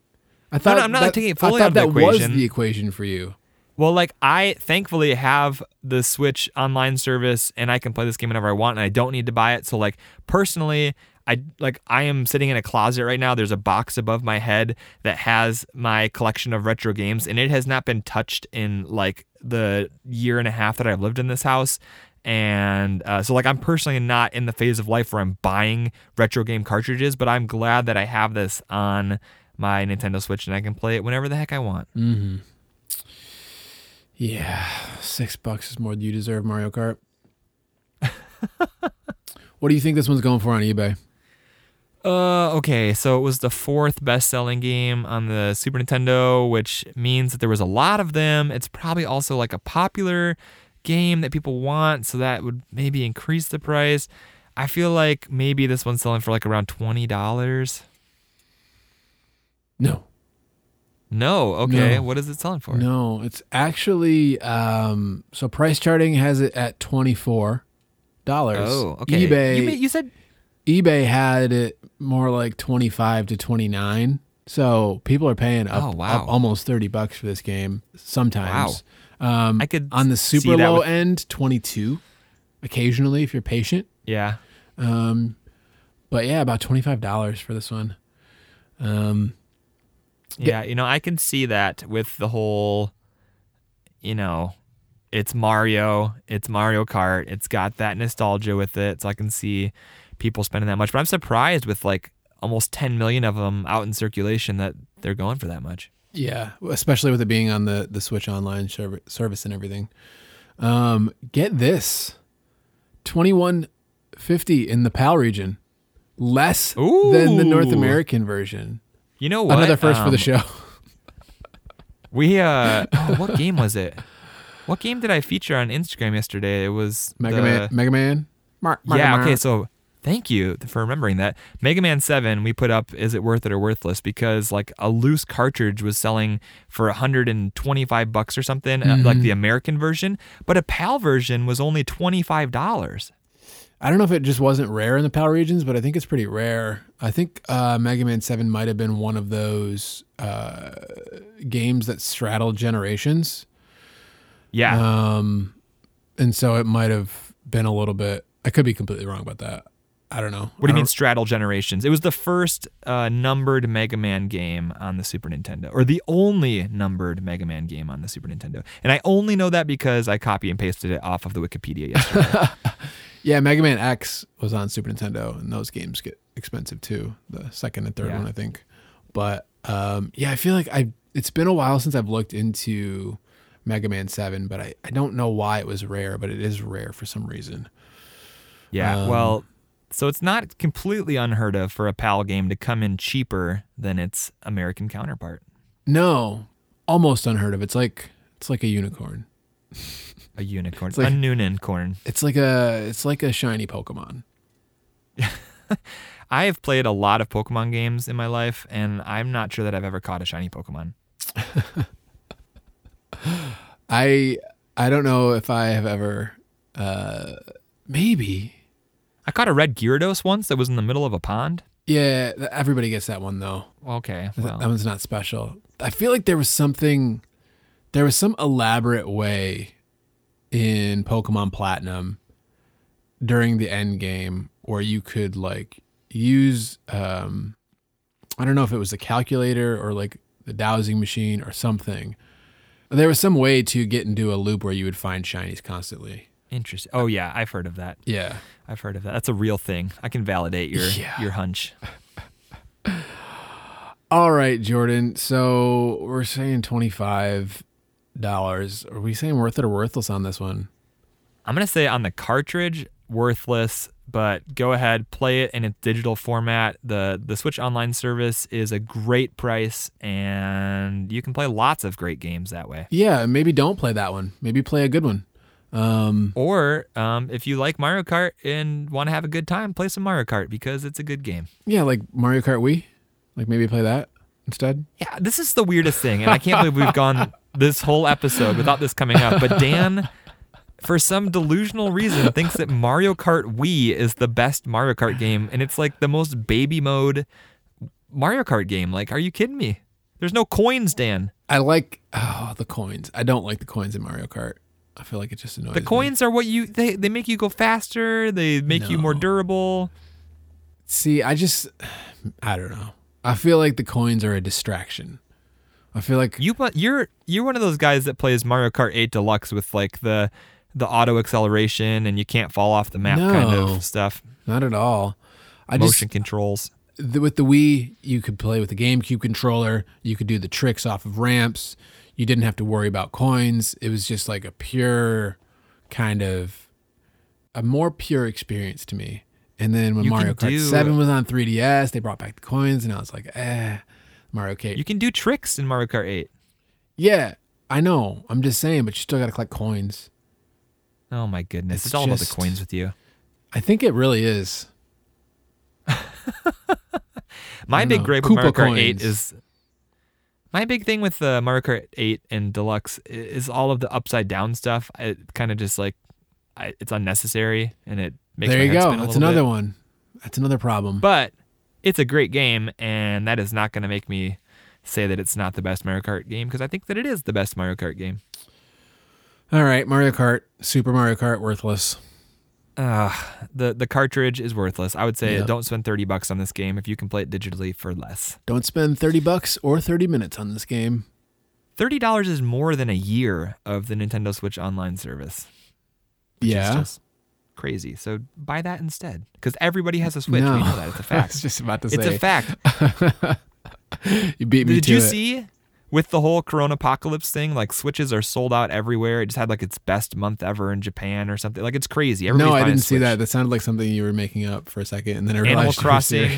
I thought no, I'm not that, taking it I fully thought out of the that equation. was the equation for you. Well, like I thankfully have the Switch online service and I can play this game whenever I want and I don't need to buy it. So like personally, I like I am sitting in a closet right now. There's a box above my head that has my collection of retro games and it has not been touched in like the year and a half that I've lived in this house. And uh, so, like, I'm personally not in the phase of life where I'm buying retro game cartridges, but I'm glad that I have this on my Nintendo Switch and I can play it whenever the heck I want. Yeah, six bucks is more than you deserve, Mario Kart. <laughs> what do you think this one's going for on eBay? Uh, okay, so it was the fourth best-selling game on the Super Nintendo, which means that there was a lot of them. It's probably also like a popular game that people want, so that would maybe increase the price. I feel like maybe this one's selling for like around twenty dollars. No, No, okay, No. what is it selling for? no, it's actually um. So price charting has it at twenty four dollars. Oh, okay. eBay You, you said eBay had it more like twenty five to twenty nine. So people are paying up, Oh, wow. up almost thirty bucks for this game sometimes. Um, I could on the super low with- end, twenty two. Occasionally, if you're patient. yeah. Um, but yeah, about twenty five dollars for this one. Um, Yeah, you know, I can see that with the whole, you know, it's Mario, it's Mario Kart, it's got that nostalgia with it, so I can see people spending that much. But I'm surprised with like almost 10 million of them out in circulation that they're going for that much. yeah, especially with it being on the the Switch Online serv- service and everything. Um, get this, twenty one fifty in the PAL region, less than the North American version. You know what? Another first for the Um, show. <laughs> We uh, oh, what game was it? What game did I feature on Instagram yesterday? It was Mega the- Man. Mega Man. Mar- Mega Yeah. Man. Okay. So thank you for remembering that. Mega Man Seven. We put up. Is it worth it or worthless? Because like a loose cartridge was selling for 125 bucks or something, uh, like the American version, but a PAL version was only 25 dollars. I don't know if it just wasn't rare in the PAL regions, but I think it's pretty rare. I think uh, Mega Man 7 might have been one of those uh, games that straddled generations. Yeah. Um, and so it might have been a little bit, I could be completely wrong about that. I don't know. What do you mean straddle generations? It was the first uh, numbered Mega Man game on the Super Nintendo, or the only numbered Mega Man game on the Super Nintendo. And I only know that because I copy and pasted it off of the Wikipedia yesterday. <laughs> Yeah, Mega Man X was on Super Nintendo, and those games get expensive too. The second and third Yeah. one, I think. But um, yeah, I feel like I. It's been a while since I've looked into Mega Man Seven, but I, I don't know why it was rare, but it is rare for some reason. yeah. Um, well, so it's not completely unheard of for a PAL game to come in cheaper than its American counterpart. No, almost unheard of. It's like it's like a unicorn. <laughs> A unicorn, like- a Noonencorn. It's like a it's like a shiny Pokemon. <laughs> I have played a lot of Pokemon games in my life, and I'm not sure that I've ever caught a shiny Pokemon. <laughs> I I don't know if I have ever. Uh, maybe. I caught a red Gyarados once that was in the middle of a pond. Yeah, everybody gets that one though. Okay, well, that one's not special. I feel like there was something, there was some elaborate way in Pokemon Platinum during the end game where you could like use, um, I don't know if it was a calculator or like the dowsing machine or something. There was some way to get into a loop where you would find shinies constantly. Interesting. Oh yeah, I've heard of that. Yeah. I've heard of that. That's a real thing. I can validate your Yeah. your hunch. <laughs> All right, Jordan. So we're saying twenty five dollars. Are we saying worth it or worthless on this one? I'm gonna say on the cartridge, worthless. But go ahead, play it in its digital format. the The Switch Online service is a great price, and you can play lots of great games that way. Yeah, maybe don't play that one. Maybe play a good one. Um, Or um, if you like Mario Kart and want to have a good time, play some Mario Kart because it's a good game. yeah, like Mario Kart Wii. Like maybe play that instead. Yeah, this is the weirdest thing, and I can't believe we've gone <laughs> this whole episode without this coming up. But Dan, for some delusional reason, thinks that Mario Kart Wii is the best Mario Kart game, and it's like the most baby mode Mario Kart game. Like, are you kidding me? There's no coins, Dan. I like oh the coins. I don't like the coins in Mario Kart. I feel like it just annoys The me. coins are what you they they make you go faster. They make you more durable. See, I just <sighs> I don't know. I feel like the coins are a distraction. I feel like you you're you're one of those guys that plays Mario Kart 8 Deluxe with like the the auto acceleration and you can't fall off the map kind of stuff. not at all. I Motion just controls. the, with the Wii, you could play with the GameCube controller. You could do the tricks off of ramps. You didn't have to worry about coins. It was just like a pure kind of a more pure experience to me. And then when You Mario Kart do- 7 was on 3DS, they brought back the coins and I was like, eh, Mario Kart. You can do tricks in Mario Kart 8. yeah, I know. I'm just saying, but you still got to collect coins. Oh my goodness. It's It's, all about the coins with you. I think it really is. <laughs> My big know. gripe with Mario Kart 8 is my big thing with uh, Mario Kart 8 and Deluxe is all of the upside down stuff. It kind of just like I, it's unnecessary and it makes there you go. That's another bit. one. That's another problem. But it's a great game, and that is not going to make me say that it's not the best Mario Kart game because I think that it is the best Mario Kart game. All right, Mario Kart, Super Mario Kart, worthless. Uh, the the cartridge is worthless. I would say don't spend thirty bucks on this game if you can play it digitally for less. Don't spend 30 bucks or 30 minutes on this game. Thirty dollars is more than a year of the Nintendo Switch Online service. Yeah. just crazy. So buy that instead because everybody has a Switch. No. We know that it's a <laughs> I was fact. just about to it's say. It's a fact. <laughs> you beat me Did you it. see with the whole Corona apocalypse thing? Like Switches are sold out everywhere. It just had like its best month ever in Japan or something. Like it's crazy. Everybody's No, I didn't see that. That sounded like something you were making up for a second, and then I Animal realized Crossing.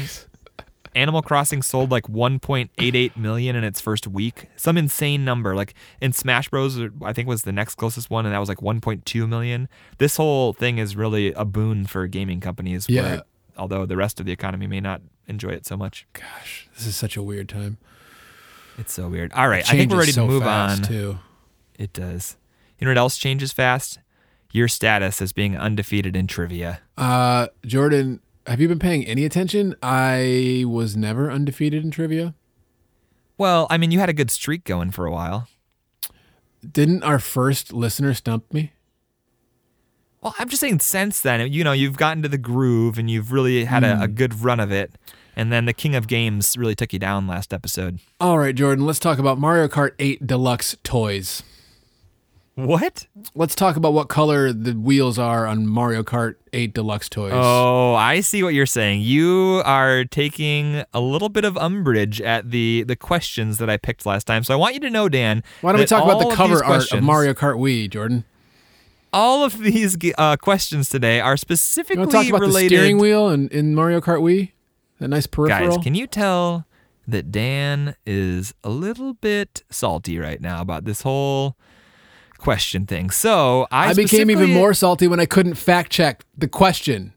Animal Crossing sold like 1.88 million in its first week. Some insane number. Like in Smash Bros, I think was the next closest one, and that was like 1.2 million. This whole thing is really a boon for gaming companies. Yeah. Where, although the rest of the economy may not enjoy it so much. Gosh, this is such a weird time. It's so weird. All right, I think we're ready so to move on. Too. It does. You know what else changes fast? Your status as being undefeated in trivia. Uh, Jordan, have you been paying any attention? I was never undefeated in trivia. Well, I mean, you had a good streak going for a while. Didn't our first listener stump me? Well, I'm just saying since then, you know, you've gotten to the groove and you've really had a, a hmm. good run of it. And then the King of Games really took you down last episode. All right, Jordan, let's talk about Mario Kart 8 Deluxe toys. What? Let's talk about what color the wheels are on Mario Kart 8 Deluxe toys. Oh, I see what you're saying. You are taking a little bit of umbrage at the the questions that I picked last time. So I want you to know, Dan. Why don't we talk about the cover these art of Mario Kart Wii, Jordan? All of these uh, questions today are You specifically to talk about related. the steering wheel in, in Mario Kart Wii? That nice peripheral. Guys, can you tell that Dan is a little bit salty right now about this whole question thing? So I, I became even more salty when I couldn't fact check the question.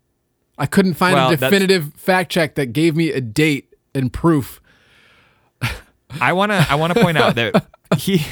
I couldn't find Well, a definitive fact check that gave me a date and proof. I want to I want to point out that <laughs> he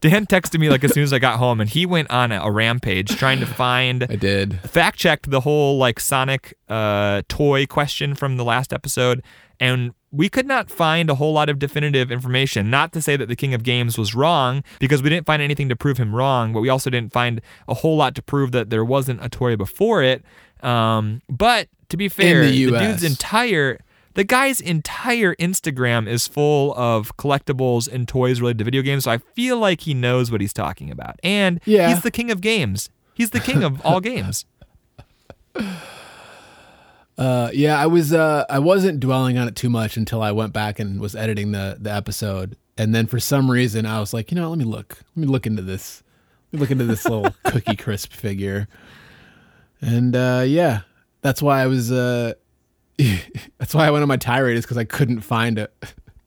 Dan texted me like as soon as I got home and he went on a, a rampage trying to find I did. fact checked the whole like Sonic uh, toy question from the last episode, and we could not find a whole lot of definitive information. Not to say that the King of Games was wrong, because we didn't find anything to prove him wrong, but we also didn't find a whole lot to prove that there wasn't a toy before it. Um, but to be fair, the the dude's entire the guy's entire Instagram is full of collectibles and toys related to video games, so I feel like he knows what he's talking about. And Yeah. he's the king of games. He's the king of all <laughs> games. Uh, yeah, I was. Uh, I wasn't dwelling on it too much until I went back and was editing the the episode, and then for some reason I was like, you know, let me look. Let me look into this. Let me look into this little <laughs> Cookie Crisp figure. And uh, yeah, that's why I was. Uh, <laughs> that's why I went on my tirade is because I couldn't find a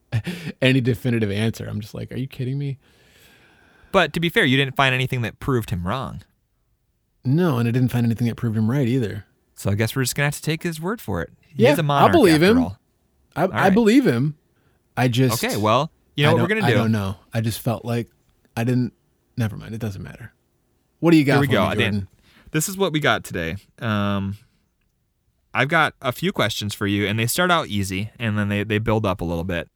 <laughs> any definitive answer. I'm just like, are you kidding me? But to be fair, you didn't find anything that proved him wrong. No, and I didn't find anything that proved him right either. So I guess we're just gonna have to take his word for it. He Yeah, is a I'll monarch believe him. all. I, I believe him. I just Okay, well, you know I what we're gonna do. I don't know. I just felt like I didn't. Never mind. It doesn't matter. What do you got Here we for go. me, Dan. This is what we got today. Um, I've got a few questions for you, and they start out easy, and then they, they build up a little bit.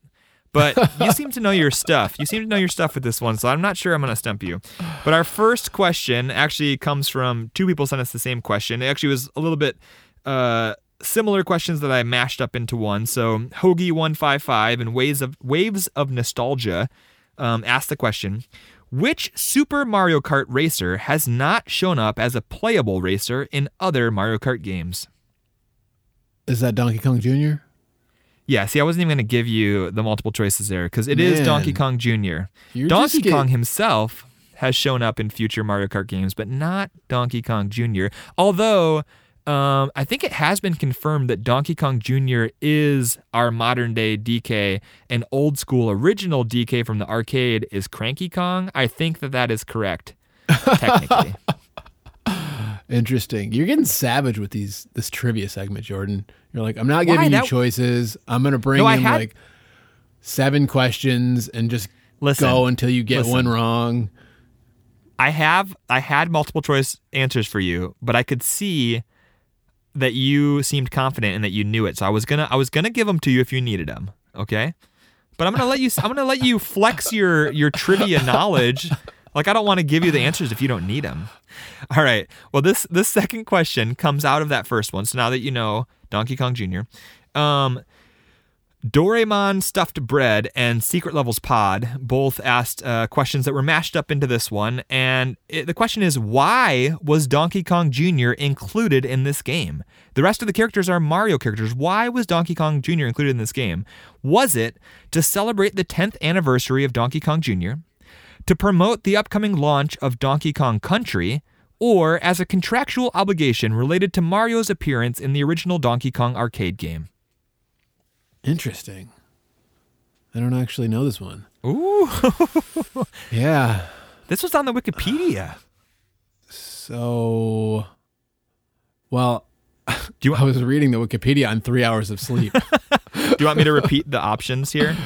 But you seem to know your stuff. You seem to know your stuff with this one, so I'm not sure I'm going to stump you. But our first question actually comes from two people sent us the same question. It actually was a little bit uh, similar questions that I mashed up into one. So Hoagie155 and Waves of Waves of Nostalgia um, asked the question. Which Super Mario Kart racer has not shown up as a playable racer in other Mario Kart games? Is that Donkey Kong Jr.? Yeah, see, I wasn't even going to give you the multiple choices there because it is Man. Donkey Kong Jr. You're Donkey just get- Kong himself has shown up in future Mario Kart games, but not Donkey Kong Jr. Although um, I think it has been confirmed that Donkey Kong Jr. is our modern day DK, and old school original DK from the arcade is Cranky Kong. I think that that is correct, <laughs> technically. Interesting. You're getting savage with these this trivia segment, Jordan. You're like, I'm not Why? giving you That- choices. I'm gonna bring No, I in had- like seven questions and just Listen, go until you get listen. one wrong. I have I had multiple choice answers for you, but I could see that you seemed confident and that you knew it. So I was gonna I was gonna give them to you if you needed them. Okay, but I'm gonna let you I'm gonna let you flex your your trivia knowledge. Like I don't want to give you the answers if you don't need them. <sighs> All right. Well, this this second question comes out of that first one. So now that you know Donkey Kong Jr. Um, Doraemon Stuffed Bread and Secret Levels Pod both asked uh, questions that were mashed up into this one. And it, the question is why was Donkey Kong Jr. included in this game? The rest of the characters are Mario characters. Why was Donkey Kong Jr. included in this game? Was it to celebrate the 10th anniversary of Donkey Kong Jr., to promote the upcoming launch of Donkey Kong Country, or as a contractual obligation related to Mario's appearance in the original Donkey Kong arcade game? Interesting. I don't actually know this one. Ooh, <laughs> Yeah. this was on the Wikipedia. Uh, so, well, Do you <laughs> I was reading the Wikipedia on three hours of sleep. <laughs> do you want me to repeat the options here?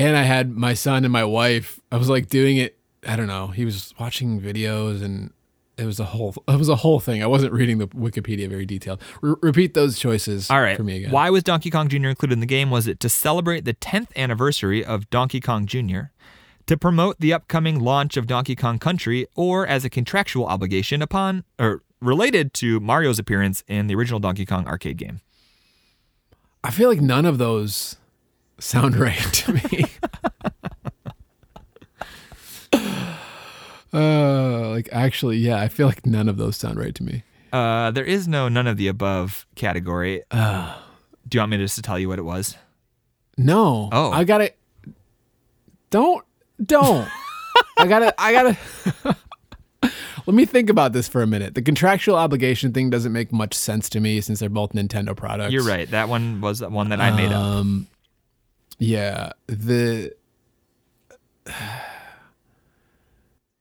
And I had my son and my wife. I was like doing it. I don't know. He was watching videos, and it was a whole. It was a whole thing. I wasn't reading the Wikipedia very detailed. Re- repeat those choices. All right. for me again. Why was Donkey Kong Jr. included in the game? Was it to celebrate the 10th anniversary of Donkey Kong Jr., to promote the upcoming launch of Donkey Kong Country, or as a contractual obligation upon or related to Mario's appearance in the original Donkey Kong arcade game? I feel like none of those sound right to me. <laughs> uh, like actually, yeah, I feel like none of those sound right to me. Uh, there is no none of the above category. Do you want me just to tell you what it was? No. Oh. I gotta. Don't. Don't. I gotta. I gotta. <laughs> Let me think about this for a minute. The contractual obligation thing doesn't make much sense to me since they're both Nintendo products. You're right. That one was the one that I made up. Um, yeah, the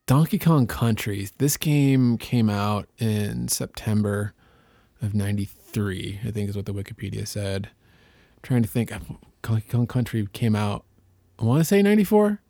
Donkey Kong Country. This game came out in September of '93. I think is what the Wikipedia said. trying to think. Donkey Kong Country came out. I want to say '94.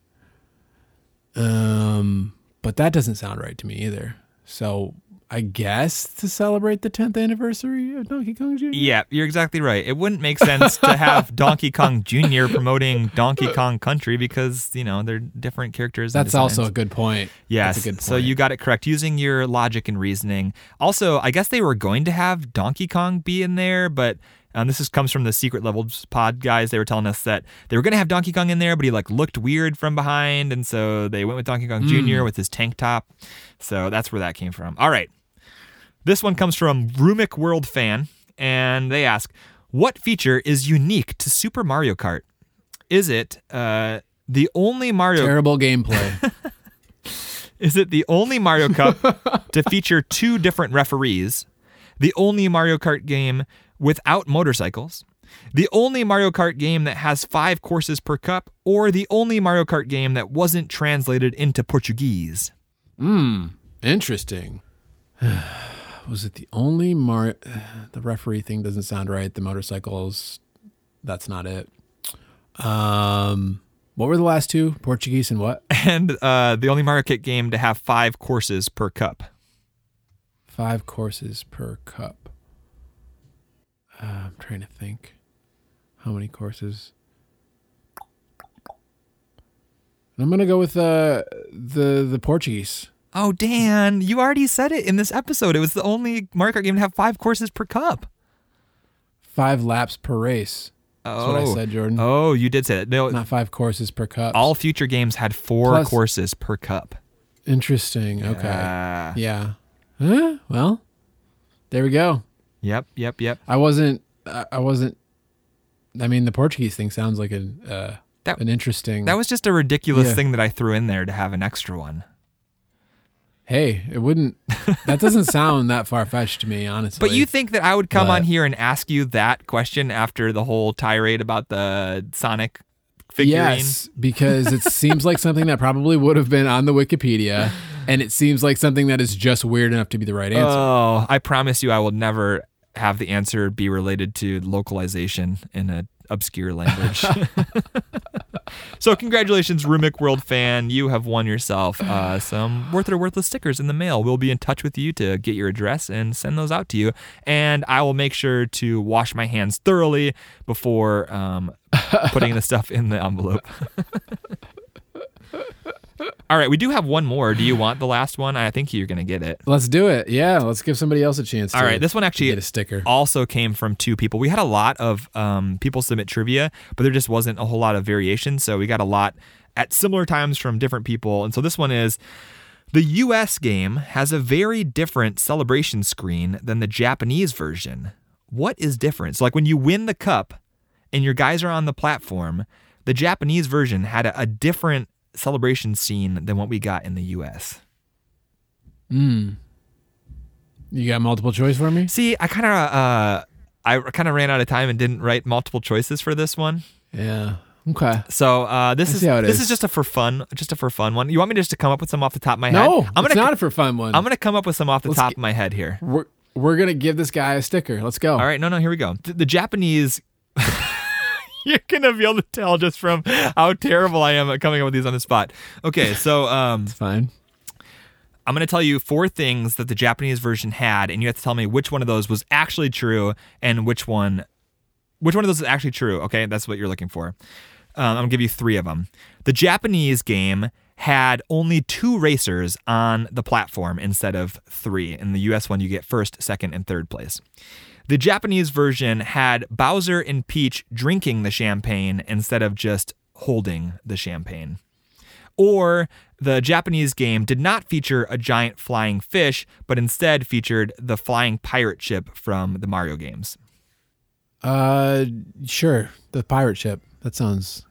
Um, but that doesn't sound right to me either. So I guess to celebrate the 10th anniversary of Donkey Kong Jr. Yeah, you're exactly right. It wouldn't make sense to have <laughs> Donkey Kong Jr. promoting Donkey Kong Country because, you know, they're different characters. That's also a good point. Yes. That's a good So you got it correct using your logic and reasoning. Also, I guess they were going to have Donkey Kong be in there, but um, this is, comes from the Secret Levels pod guys. They were telling us that they were going to have Donkey Kong in there, but he like looked weird from behind, and so they went with Donkey Kong Hmm. Jr. with his tank top. So that's where that came from. All right. This one comes from Rumic World Fan, and they ask, "What feature is unique to Super Mario Kart? Is it uh, the only Mario Terrible gameplay. <laughs> is it the only Mario Cup <laughs> to feature two different referees? The only Mario Kart game without motorcycles? The only Mario Kart game that has five courses per cup? Or the only Mario Kart game that wasn't translated into Portuguese? Hmm. Interesting. <sighs> <sighs> <sighs> Was it the only Mario? <sighs> The referee thing doesn't sound right. The motorcycles. That's not it. Um. What were the last two? Portuguese and what? <laughs> And uh, the only Mario Kart game to have five courses per cup. Five courses per cup. Uh, I'm trying to think. How many courses? I'm gonna go with uh, the the Portuguese. Oh, Dan, you already said it in this episode. It was the only Mario Kart game to have five courses per cup. Five laps per race. That's what I Oh. said, Jordan. Oh, you did say that. No, Not five courses per cup. all future games had four Plus- courses per cup. Interesting. Okay. Uh, Yeah. Huh? Well, there we go. Yep, yep, yep. I wasn't. I I wasn't. I mean, the Portuguese thing sounds like an uh, That- an interesting. That was just a ridiculous Yeah. thing that I threw in there to have an extra one. Hey, it wouldn't. that doesn't sound that far fetched to me, honestly. But you think that I would come on here and ask you that question after the whole tirade about the Sonic figurine? Yes, because it seems like something that probably would have been on the Wikipedia, and it seems like something that is just weird enough to be the right answer. Oh, I promise you I will never have the answer be related to localization in an obscure language. <laughs> so congratulations, Rumic World fan. You have won yourself uh, some worth it or worthless stickers in the mail. We'll be in touch with you to get your address and send those out to you. And I will make sure to wash my hands thoroughly before um, putting the <laughs> stuff in the envelope. <laughs> All right, we do have one more. Do you want the last one? I think you're going to get it. Let's do it. Yeah, let's give somebody else a chance. All right, this one actually get a sticker. also came from two people. We had a lot of um, people submit trivia, but there just wasn't a whole lot of variation. So we got a lot at similar times from different people. And so this one is the US game has a very different celebration screen than the Japanese version. What is different? So, like when you win the cup and your guys are on the platform, the Japanese version had a, a different celebration scene than what we got in the US. You got multiple choice for me? See, I kind of uh, I kind of ran out of time and didn't write multiple choices for this one. Yeah. Okay. So uh, this is see how it this is. is just a for fun, just a for fun one. You want me just to come up with some off the top of my head? No, I'm gonna not a for fun one. I'm gonna come up with some off the Let's top get- of my head here. we're we're gonna give this guy a sticker. Let's go. All right, no, no, here we go. The, the Japanese. <laughs> You're gonna be able to tell just from how terrible I am at coming up with these on the spot. Okay, so um, It's fine. I'm going to tell you four things that the Japanese version had, and you have to tell me which one of those was actually true and which one, which one of those is actually true. Okay, that's what you're looking for. Um, I'm going to give you three of them. The Japanese game had only two racers on the platform instead of three. In the US one, you get first, second, and third place. The Japanese version had Bowser and Peach drinking the champagne instead of just holding the champagne or the Japanese game did not feature a giant flying fish, but instead featured the flying pirate ship from the Mario games. Uh, sure. The pirate ship. That sounds.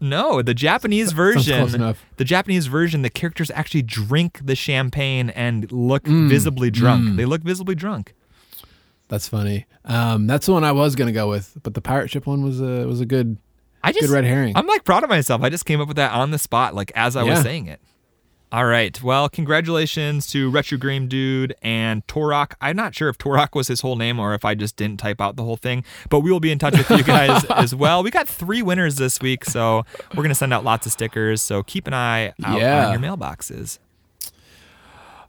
No, the Japanese version, close enough. the Japanese version, the characters actually drink the champagne and look Mm, visibly drunk. They look visibly drunk. That's funny. Um, that's the one I was gonna go with, but the pirate ship one was a was a good I just good red herring. I'm like proud of myself. I just came up with that on the spot, like as I was saying it. All right. Well, congratulations to Retro Green Dude and Torok. I'm not sure if Torok was his whole name or if I just didn't type out the whole thing, but we will be in touch with you <laughs> guys as well. We got three winners this week, so we're going to send out lots of stickers. So keep an eye out Yeah. on your mailboxes.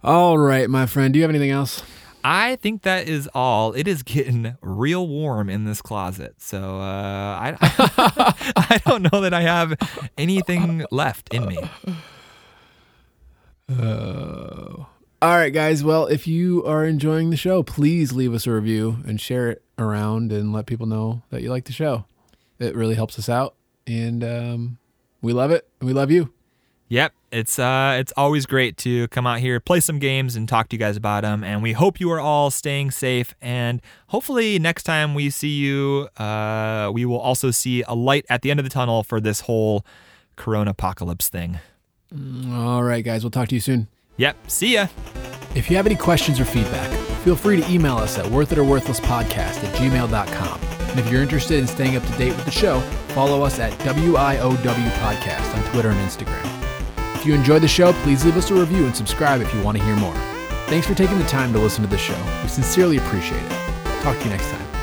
All right, my friend. Do you have anything else? I think that is all. It is getting real warm in this closet. So uh, I, <laughs> I don't know that I have anything left in me. Uh, all right, guys. Well, if you are enjoying the show, please leave us a review and share it around and let people know that you like the show. It really helps us out, and um, we love it. We love you. Yep, it's uh, it's always great to come out here, play some games, and talk to you guys about them. And we hope you are all staying safe. And hopefully, next time we see you, uh, we will also see a light at the end of the tunnel for this whole Corona apocalypse thing. All right, guys. We'll talk to you soon. Yep, see ya. If you have any questions or feedback, feel free to email us at worthitorworthlesspodcast at gmail.com. And if you're interested in staying up to date with the show, follow us at WIOW Podcast on Twitter and Instagram. If you enjoyed the show, please leave us a review and subscribe if you want to hear more. Thanks for taking the time to listen to the show. We sincerely appreciate it. Talk to you next time.